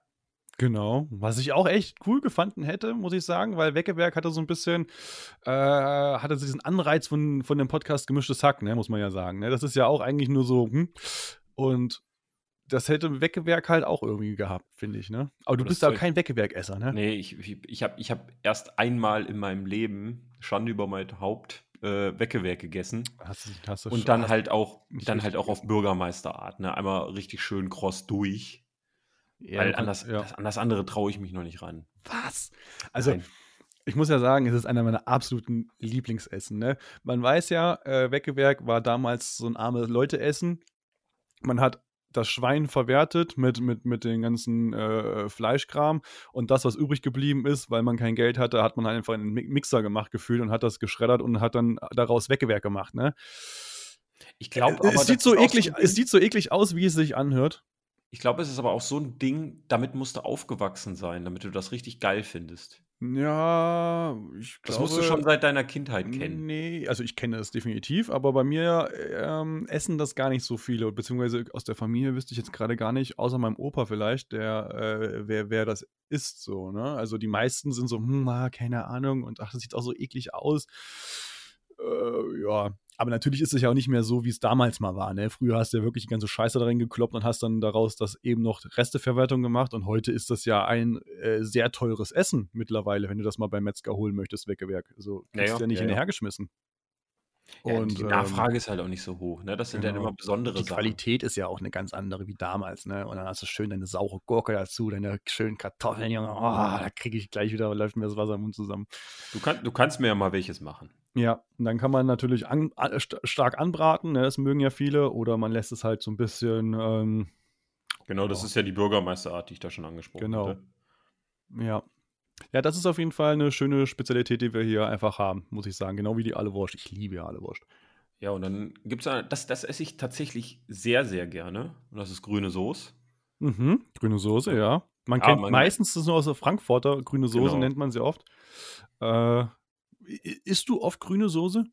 Genau, was ich auch echt cool gefunden hätte, muss ich sagen, weil Weckeberg hatte so ein bisschen, äh, hatte diesen Anreiz von, von dem Podcast Gemischtes Hack, ne, muss man ja sagen. Ne? Das ist ja auch eigentlich nur so, hm, und das hätte Weckewerk halt auch irgendwie gehabt, finde ich, ne? Aber du Das bist Zeug- kein Weckewerk-Esser, ne? Nee, ich, ich, habe ich hab erst einmal in meinem Leben, Schande über mein Haupt, äh, Weckewerk gegessen. Hast du, hast du Und dann halt auch, dann halt auch auf Bürgermeisterart, ne? Einmal richtig schön kross durch. Ja, weil du an das, kannst- ja. das, an das andere traue ich mich noch nicht ran. Was? Also, Nein. ich muss ja sagen, es ist einer meiner absoluten Lieblingsessen. Ne? Man weiß ja, äh, Weckewerk war damals so ein arme Leute-Essen. Man hat das Schwein verwertet mit, mit, mit den ganzen äh, Fleischkram und das, was übrig geblieben ist, weil man kein Geld hatte, hat man halt einfach in einen Mi- Mixer gemacht gefühlt und hat das geschreddert und hat dann daraus Weckewerk gemacht. Ne? Ich glaube, Äh, es, sieht so eklig, es sieht so eklig aus, wie es sich anhört. Ich glaube, es ist aber auch so ein Ding, damit musst du aufgewachsen sein, damit du das richtig geil findest. Ja, ich Das glaube, musst du schon seit deiner Kindheit kennen. Nee, also ich kenne das definitiv, aber bei mir ähm, essen das gar nicht so viele, beziehungsweise aus der Familie wüsste ich jetzt gerade gar nicht, außer meinem Opa vielleicht, der, äh, wer, wer das isst so, ne? Also die meisten sind so, hm, ah, keine Ahnung, und ach, das sieht auch so eklig aus. Äh, ja, aber natürlich ist es ja auch nicht mehr so, wie es damals mal war. Ne? Früher hast du ja wirklich die ganze Scheiße darin gekloppt und hast dann daraus das eben noch Resteverwertung gemacht. Und heute ist das ja ein äh, sehr teures Essen mittlerweile, wenn du das mal beim Metzger holen möchtest, Weggewerk. Also kriegst Ja, du ja nicht ja, ja. hinterhergeschmissen. Ja, Und, die ähm, Nachfrage ist halt auch nicht so hoch. Ne? Das sind dann genau. immer besondere Die Sachen. Qualität ist ja auch eine ganz andere wie damals, ne? Und dann hast du schön deine saure Gurke dazu, deine schönen Kartoffeln, Junge. Oh, da kriege ich gleich wieder, läuft mir das Wasser im Mund zusammen. Du, kann, du kannst mir ja mal welches machen. Ja, und dann kann man natürlich an, an, st stark anbraten, ne? das mögen ja viele, oder man lässt es halt so ein bisschen, ähm, Genau, das Ja. ist ja die Bürgermeisterart, die ich da schon angesprochen Genau. hatte. ja. Ja, das ist auf jeden Fall eine schöne Spezialität, die wir hier einfach haben, muss ich sagen. Genau wie die Ahlewurst. Ich liebe ja Ahlewurst. Ja, und dann gibt es, das, das esse ich tatsächlich sehr, sehr gerne. Und das ist grüne Soße. Mhm, grüne Soße, ja. Man Ja, kennt man- meistens das nur aus der Frankfurter, grüne Soße Genau. nennt man sie oft. Äh, isst du oft grüne Soße?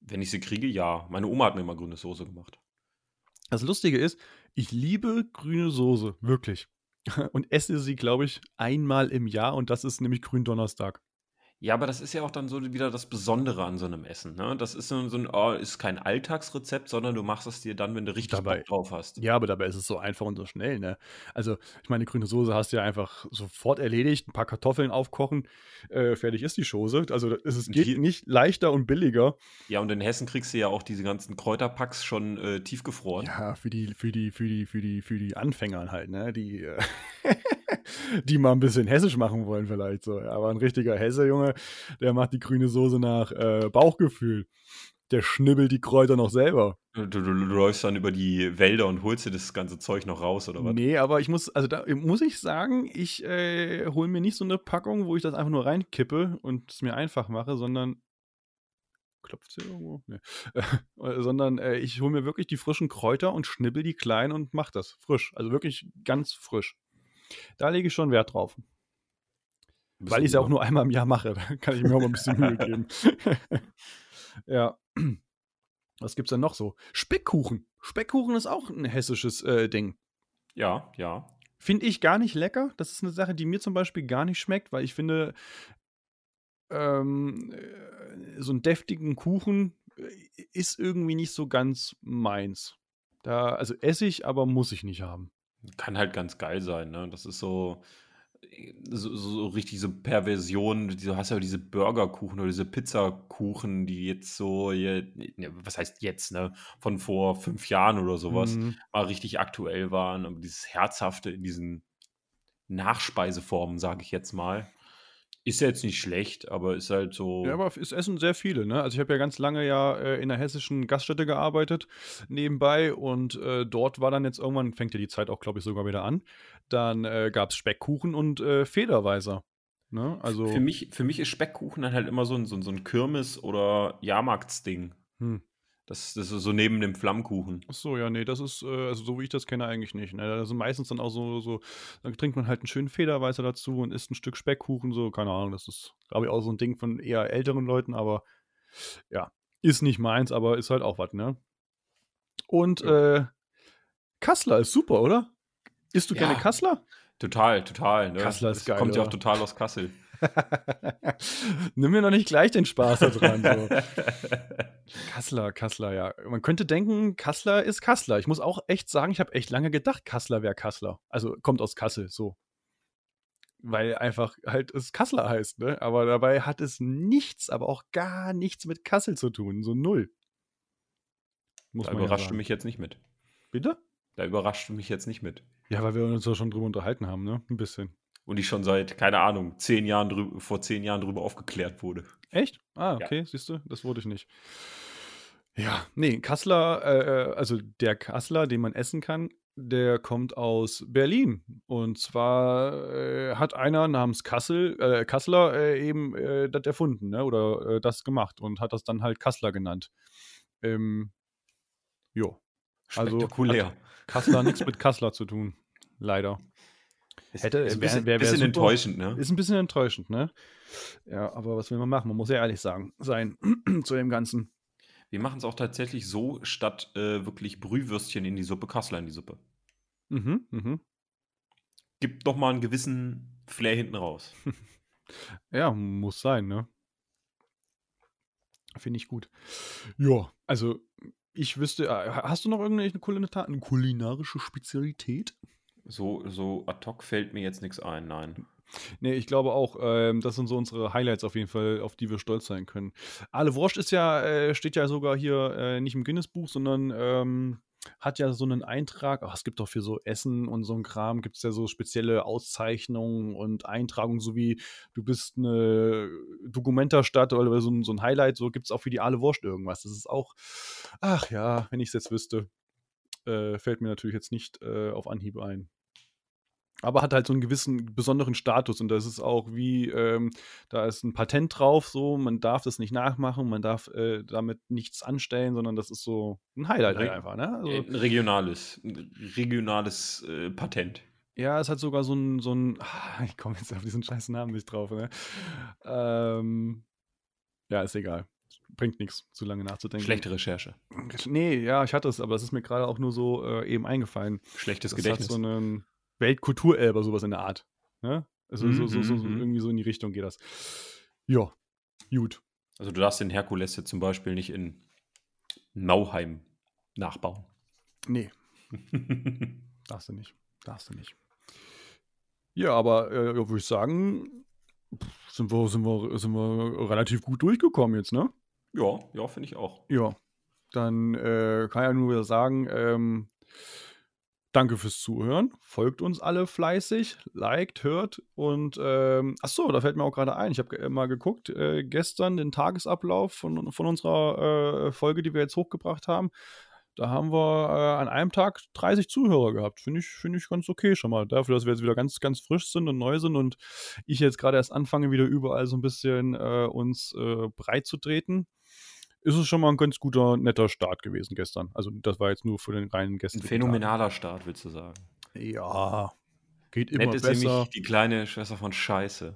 Wenn ich sie kriege, ja. Meine Oma hat mir immer grüne Soße gemacht. Das Lustige ist, ich liebe grüne Soße, wirklich. Und esse sie, glaube ich, einmal im Jahr und das ist nämlich Gründonnerstag. Ja, aber das ist ja auch dann so wieder das Besondere an so einem Essen. Ne? Das ist so, so ein, oh, ist kein Alltagsrezept, sondern du machst es dir dann, wenn du richtig Dabei- Bock drauf hast. Ja, aber dabei ist es so einfach und so schnell, ne? Also, ich meine, grüne Soße hast du ja einfach sofort erledigt, ein paar Kartoffeln aufkochen, äh, fertig ist die Chose. Also, es geht hier- nicht leichter und billiger. Ja, und in Hessen kriegst du ja auch diese ganzen Kräuterpacks schon äh, tiefgefroren. Ja, für die, für die, für die, für die, für die Anfänger halt, ne? Die, äh, die mal ein bisschen hessisch machen wollen, vielleicht so. Aber ein richtiger Hesse, Junge, der macht die grüne Soße nach äh, Bauchgefühl. Der schnibbelt die Kräuter noch selber. Du, du, du läufst dann über die Wälder und holst dir das ganze Zeug noch raus, oder was? Nee, aber ich muss, also da muss ich sagen, ich äh, hole mir nicht so eine Packung, wo ich das einfach nur reinkippe und es mir einfach mache, sondern. Klopft hier irgendwo? Nee. Äh, sondern äh, ich hole mir wirklich die frischen Kräuter und schnibbel die klein und mach das frisch. Also wirklich ganz frisch. Da lege ich schon Wert drauf. Weil ich es ja auch nur einmal im Jahr mache. Da kann ich mir auch mal ein bisschen Mühe geben. ja. Was gibt's denn noch so? Speckkuchen. Speckkuchen ist auch ein hessisches äh, Ding. Ja, ja. Finde ich gar nicht lecker. Das ist eine Sache, die mir zum Beispiel gar nicht schmeckt, weil ich finde, ähm, äh, so einen deftigen Kuchen äh, ist irgendwie nicht so ganz meins. Da, also esse ich, aber muss ich nicht haben. Kann halt ganz geil sein, ne? Das ist so, so, so richtig so Perversion. Du hast ja diese Burgerkuchen oder diese Pizzakuchen, die jetzt so, ne, was heißt jetzt, ne? Von vor fünf Jahren oder sowas, Mhm. mal richtig aktuell waren. Aber dieses Herzhafte in diesen Nachspeiseformen, sage ich jetzt mal, ist ja jetzt nicht schlecht, aber ist halt so. Ja, aber es essen sehr viele, ne? Also ich habe ja ganz lange ja äh, in einer hessischen Gaststätte gearbeitet nebenbei und äh, dort war dann jetzt irgendwann, fängt ja die Zeit auch, glaube ich, sogar wieder an, dann äh, gab es Speckkuchen und äh, Federweiser. Ne? Also, Für mich, für mich ist Speckkuchen dann halt immer so ein, so ein, so ein Kirmes- oder Jahrmarktsding. hm. Das, das ist so neben dem Flammkuchen. Ach so, ja, nee, das ist, äh, also so wie ich das kenne, eigentlich nicht. Ne? Da sind meistens dann auch so, so, dann trinkt man halt einen schönen Federweißer dazu und isst ein Stück Speckkuchen, so, keine Ahnung, das ist, glaube ich, auch so ein Ding von eher älteren Leuten, aber ja, ist nicht meins, aber ist halt auch was, ne? Und äh, Kassler ist super, oder? Isst du Ja. gerne Kassler? Total, total. Ne? Kassler ist Das geil, Kommt ja auch total aus Kassel. Nimm mir noch nicht gleich den Spaß da dran. So. Kassler, Kassler, ja. Man könnte denken, Kassler ist Kassler. Ich muss auch echt sagen, ich habe echt lange gedacht, Kassler wäre Kassler. Also kommt aus Kassel, so. Weil einfach halt es Kassler heißt, ne? Aber dabei hat es nichts, aber auch gar nichts mit Kassel zu tun. So null. Muss da man ja überrascht du mich jetzt nicht mit. Bitte? Da überrascht du mich jetzt nicht mit. Ja, weil wir uns ja schon drüber unterhalten haben, ne? Ein bisschen. Und ich schon seit, keine Ahnung, zehn Jahren vor zehn Jahren drüber aufgeklärt wurde. Echt? Ah, Ja. okay, siehst du, das wurde ich nicht. Ja, nee, Kassler, äh, äh, also der Kassler, den man essen kann, der kommt aus Berlin. Und zwar äh, hat einer namens Kassel, äh, Kassler äh, eben äh, das erfunden, ne? Oder äh, das gemacht und hat das dann halt Kassler genannt. Ähm, jo, Also. Kassler nichts mit Kassler zu tun. Leider. Ist, hätte- ist ein wär- bisschen, wär- wär bisschen super. enttäuschend, ne? Ist ein bisschen enttäuschend, ne? Ja, aber was will man machen? Man muss ja ehrlich sagen, sein zu dem Ganzen. Wir machen es auch tatsächlich so, statt äh, wirklich Brühwürstchen in die Suppe, Kassler in die Suppe. Mhm, mhm. Gibt doch mal einen gewissen Flair hinten raus. Ja, muss sein, ne? Finde ich gut. Ja, also ich wüsste, äh, hast du noch irgendeine Kulina- eine kulinarische Spezialität? So, so ad hoc fällt mir jetzt nichts ein, nein. Nee, ich glaube auch, ähm, das sind so unsere Highlights auf jeden Fall, auf die wir stolz sein können. Ale Wurst ist ja, äh, steht ja sogar hier äh, nicht im Guinness-Buch, sondern ähm, hat ja so einen Eintrag. Ach, es gibt doch für so Essen und so ein Kram, gibt es ja so spezielle Auszeichnungen und Eintragungen, so wie du bist eine Dokumentarstadt oder so ein, so ein Highlight, so gibt es auch für die Ale Wurst irgendwas. Das ist auch, ach ja, wenn ich es jetzt wüsste, äh, fällt mir natürlich jetzt nicht äh, auf Anhieb ein aber hat halt so einen gewissen besonderen Status und das ist auch wie, ähm, da ist ein Patent drauf, so, man darf das nicht nachmachen, man darf äh, damit nichts anstellen, sondern das ist so ein Highlight halt einfach, ne? Also, ein regionales, ein regionales äh, Patent. Ja, es hat sogar so ein, so ein, ich komme jetzt auf diesen scheiß Namen nicht drauf, ne? Ähm, ja, ist egal. Bringt nichts, zu lange nachzudenken. Schlechte Recherche. Nee, ja, ich hatte es, aber es ist mir gerade auch nur so äh, eben eingefallen. Schlechtes das Gedächtnis. Hat so einen, Weltkulturerbe, sowas in der Art. Ne? Also so, so, so, so, mhm, mhm. irgendwie so in die Richtung geht das. Ja, gut. Also du darfst den Herkules jetzt zum Beispiel nicht in Nauheim nachbauen. Nee. darfst du nicht. Darfst du nicht. Ja, aber äh, würde ich sagen, sind wir, sind, wir, sind wir relativ gut durchgekommen jetzt, ne? Ja, ja, finde ich auch. Ja. Dann äh, kann ich ja nur wieder sagen, ähm, Danke fürs Zuhören. Folgt uns alle fleißig, liked, hört und ähm, ach so, da fällt mir auch gerade ein. Ich habe mal geguckt äh, gestern den Tagesablauf von, von unserer äh, Folge, die wir jetzt hochgebracht haben. Da haben wir äh, an einem Tag 30 Zuhörer gehabt. Finde ich, find ich ganz okay schon mal. Dafür, dass wir jetzt wieder ganz, ganz frisch sind und neu sind und ich jetzt gerade erst anfange, wieder überall so ein bisschen äh, uns äh, breit zu treten ist es schon mal ein ganz guter, netter Start gewesen gestern. Also das war jetzt nur für den reinen Gästen. Ein phänomenaler Start, willst du sagen? Ja, geht immer Nett ist besser. nämlich die kleine Schwester von Scheiße.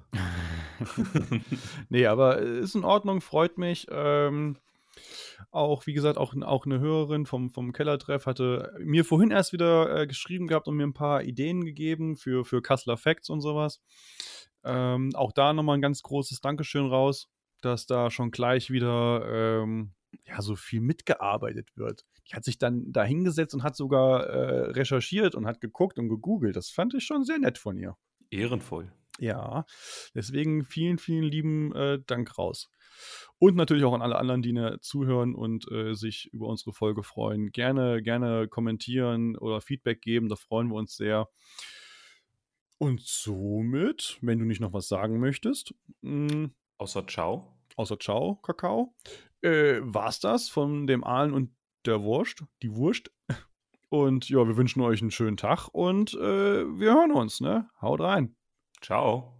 nee, aber ist in Ordnung, freut mich. Ähm, auch, wie gesagt, auch, auch eine Hörerin vom, vom Kellertreff hatte mir vorhin erst wieder äh, geschrieben gehabt und mir ein paar Ideen gegeben für, für Kassler Facts und sowas. Ähm, auch da nochmal ein ganz großes Dankeschön raus dass da schon gleich wieder ähm, ja, so viel mitgearbeitet wird. Die hat sich dann da hingesetzt und hat sogar äh, recherchiert und hat geguckt und gegoogelt. Das fand ich schon sehr nett von ihr. Ehrenvoll. Ja, deswegen vielen, vielen lieben äh, Dank raus. Und natürlich auch an alle anderen, die ne, zuhören und äh, sich über unsere Folge freuen. Gerne, gerne kommentieren oder Feedback geben, da freuen wir uns sehr. Und somit, wenn du nicht noch was sagen möchtest, mh, hm, Außer Ciao. Außer Ciao, Kakao. Äh, war's das von dem Aalen und der Wurst, die Wurst. Und ja, wir wünschen euch einen schönen Tag und äh, wir hören uns, ne? Haut rein. Ciao.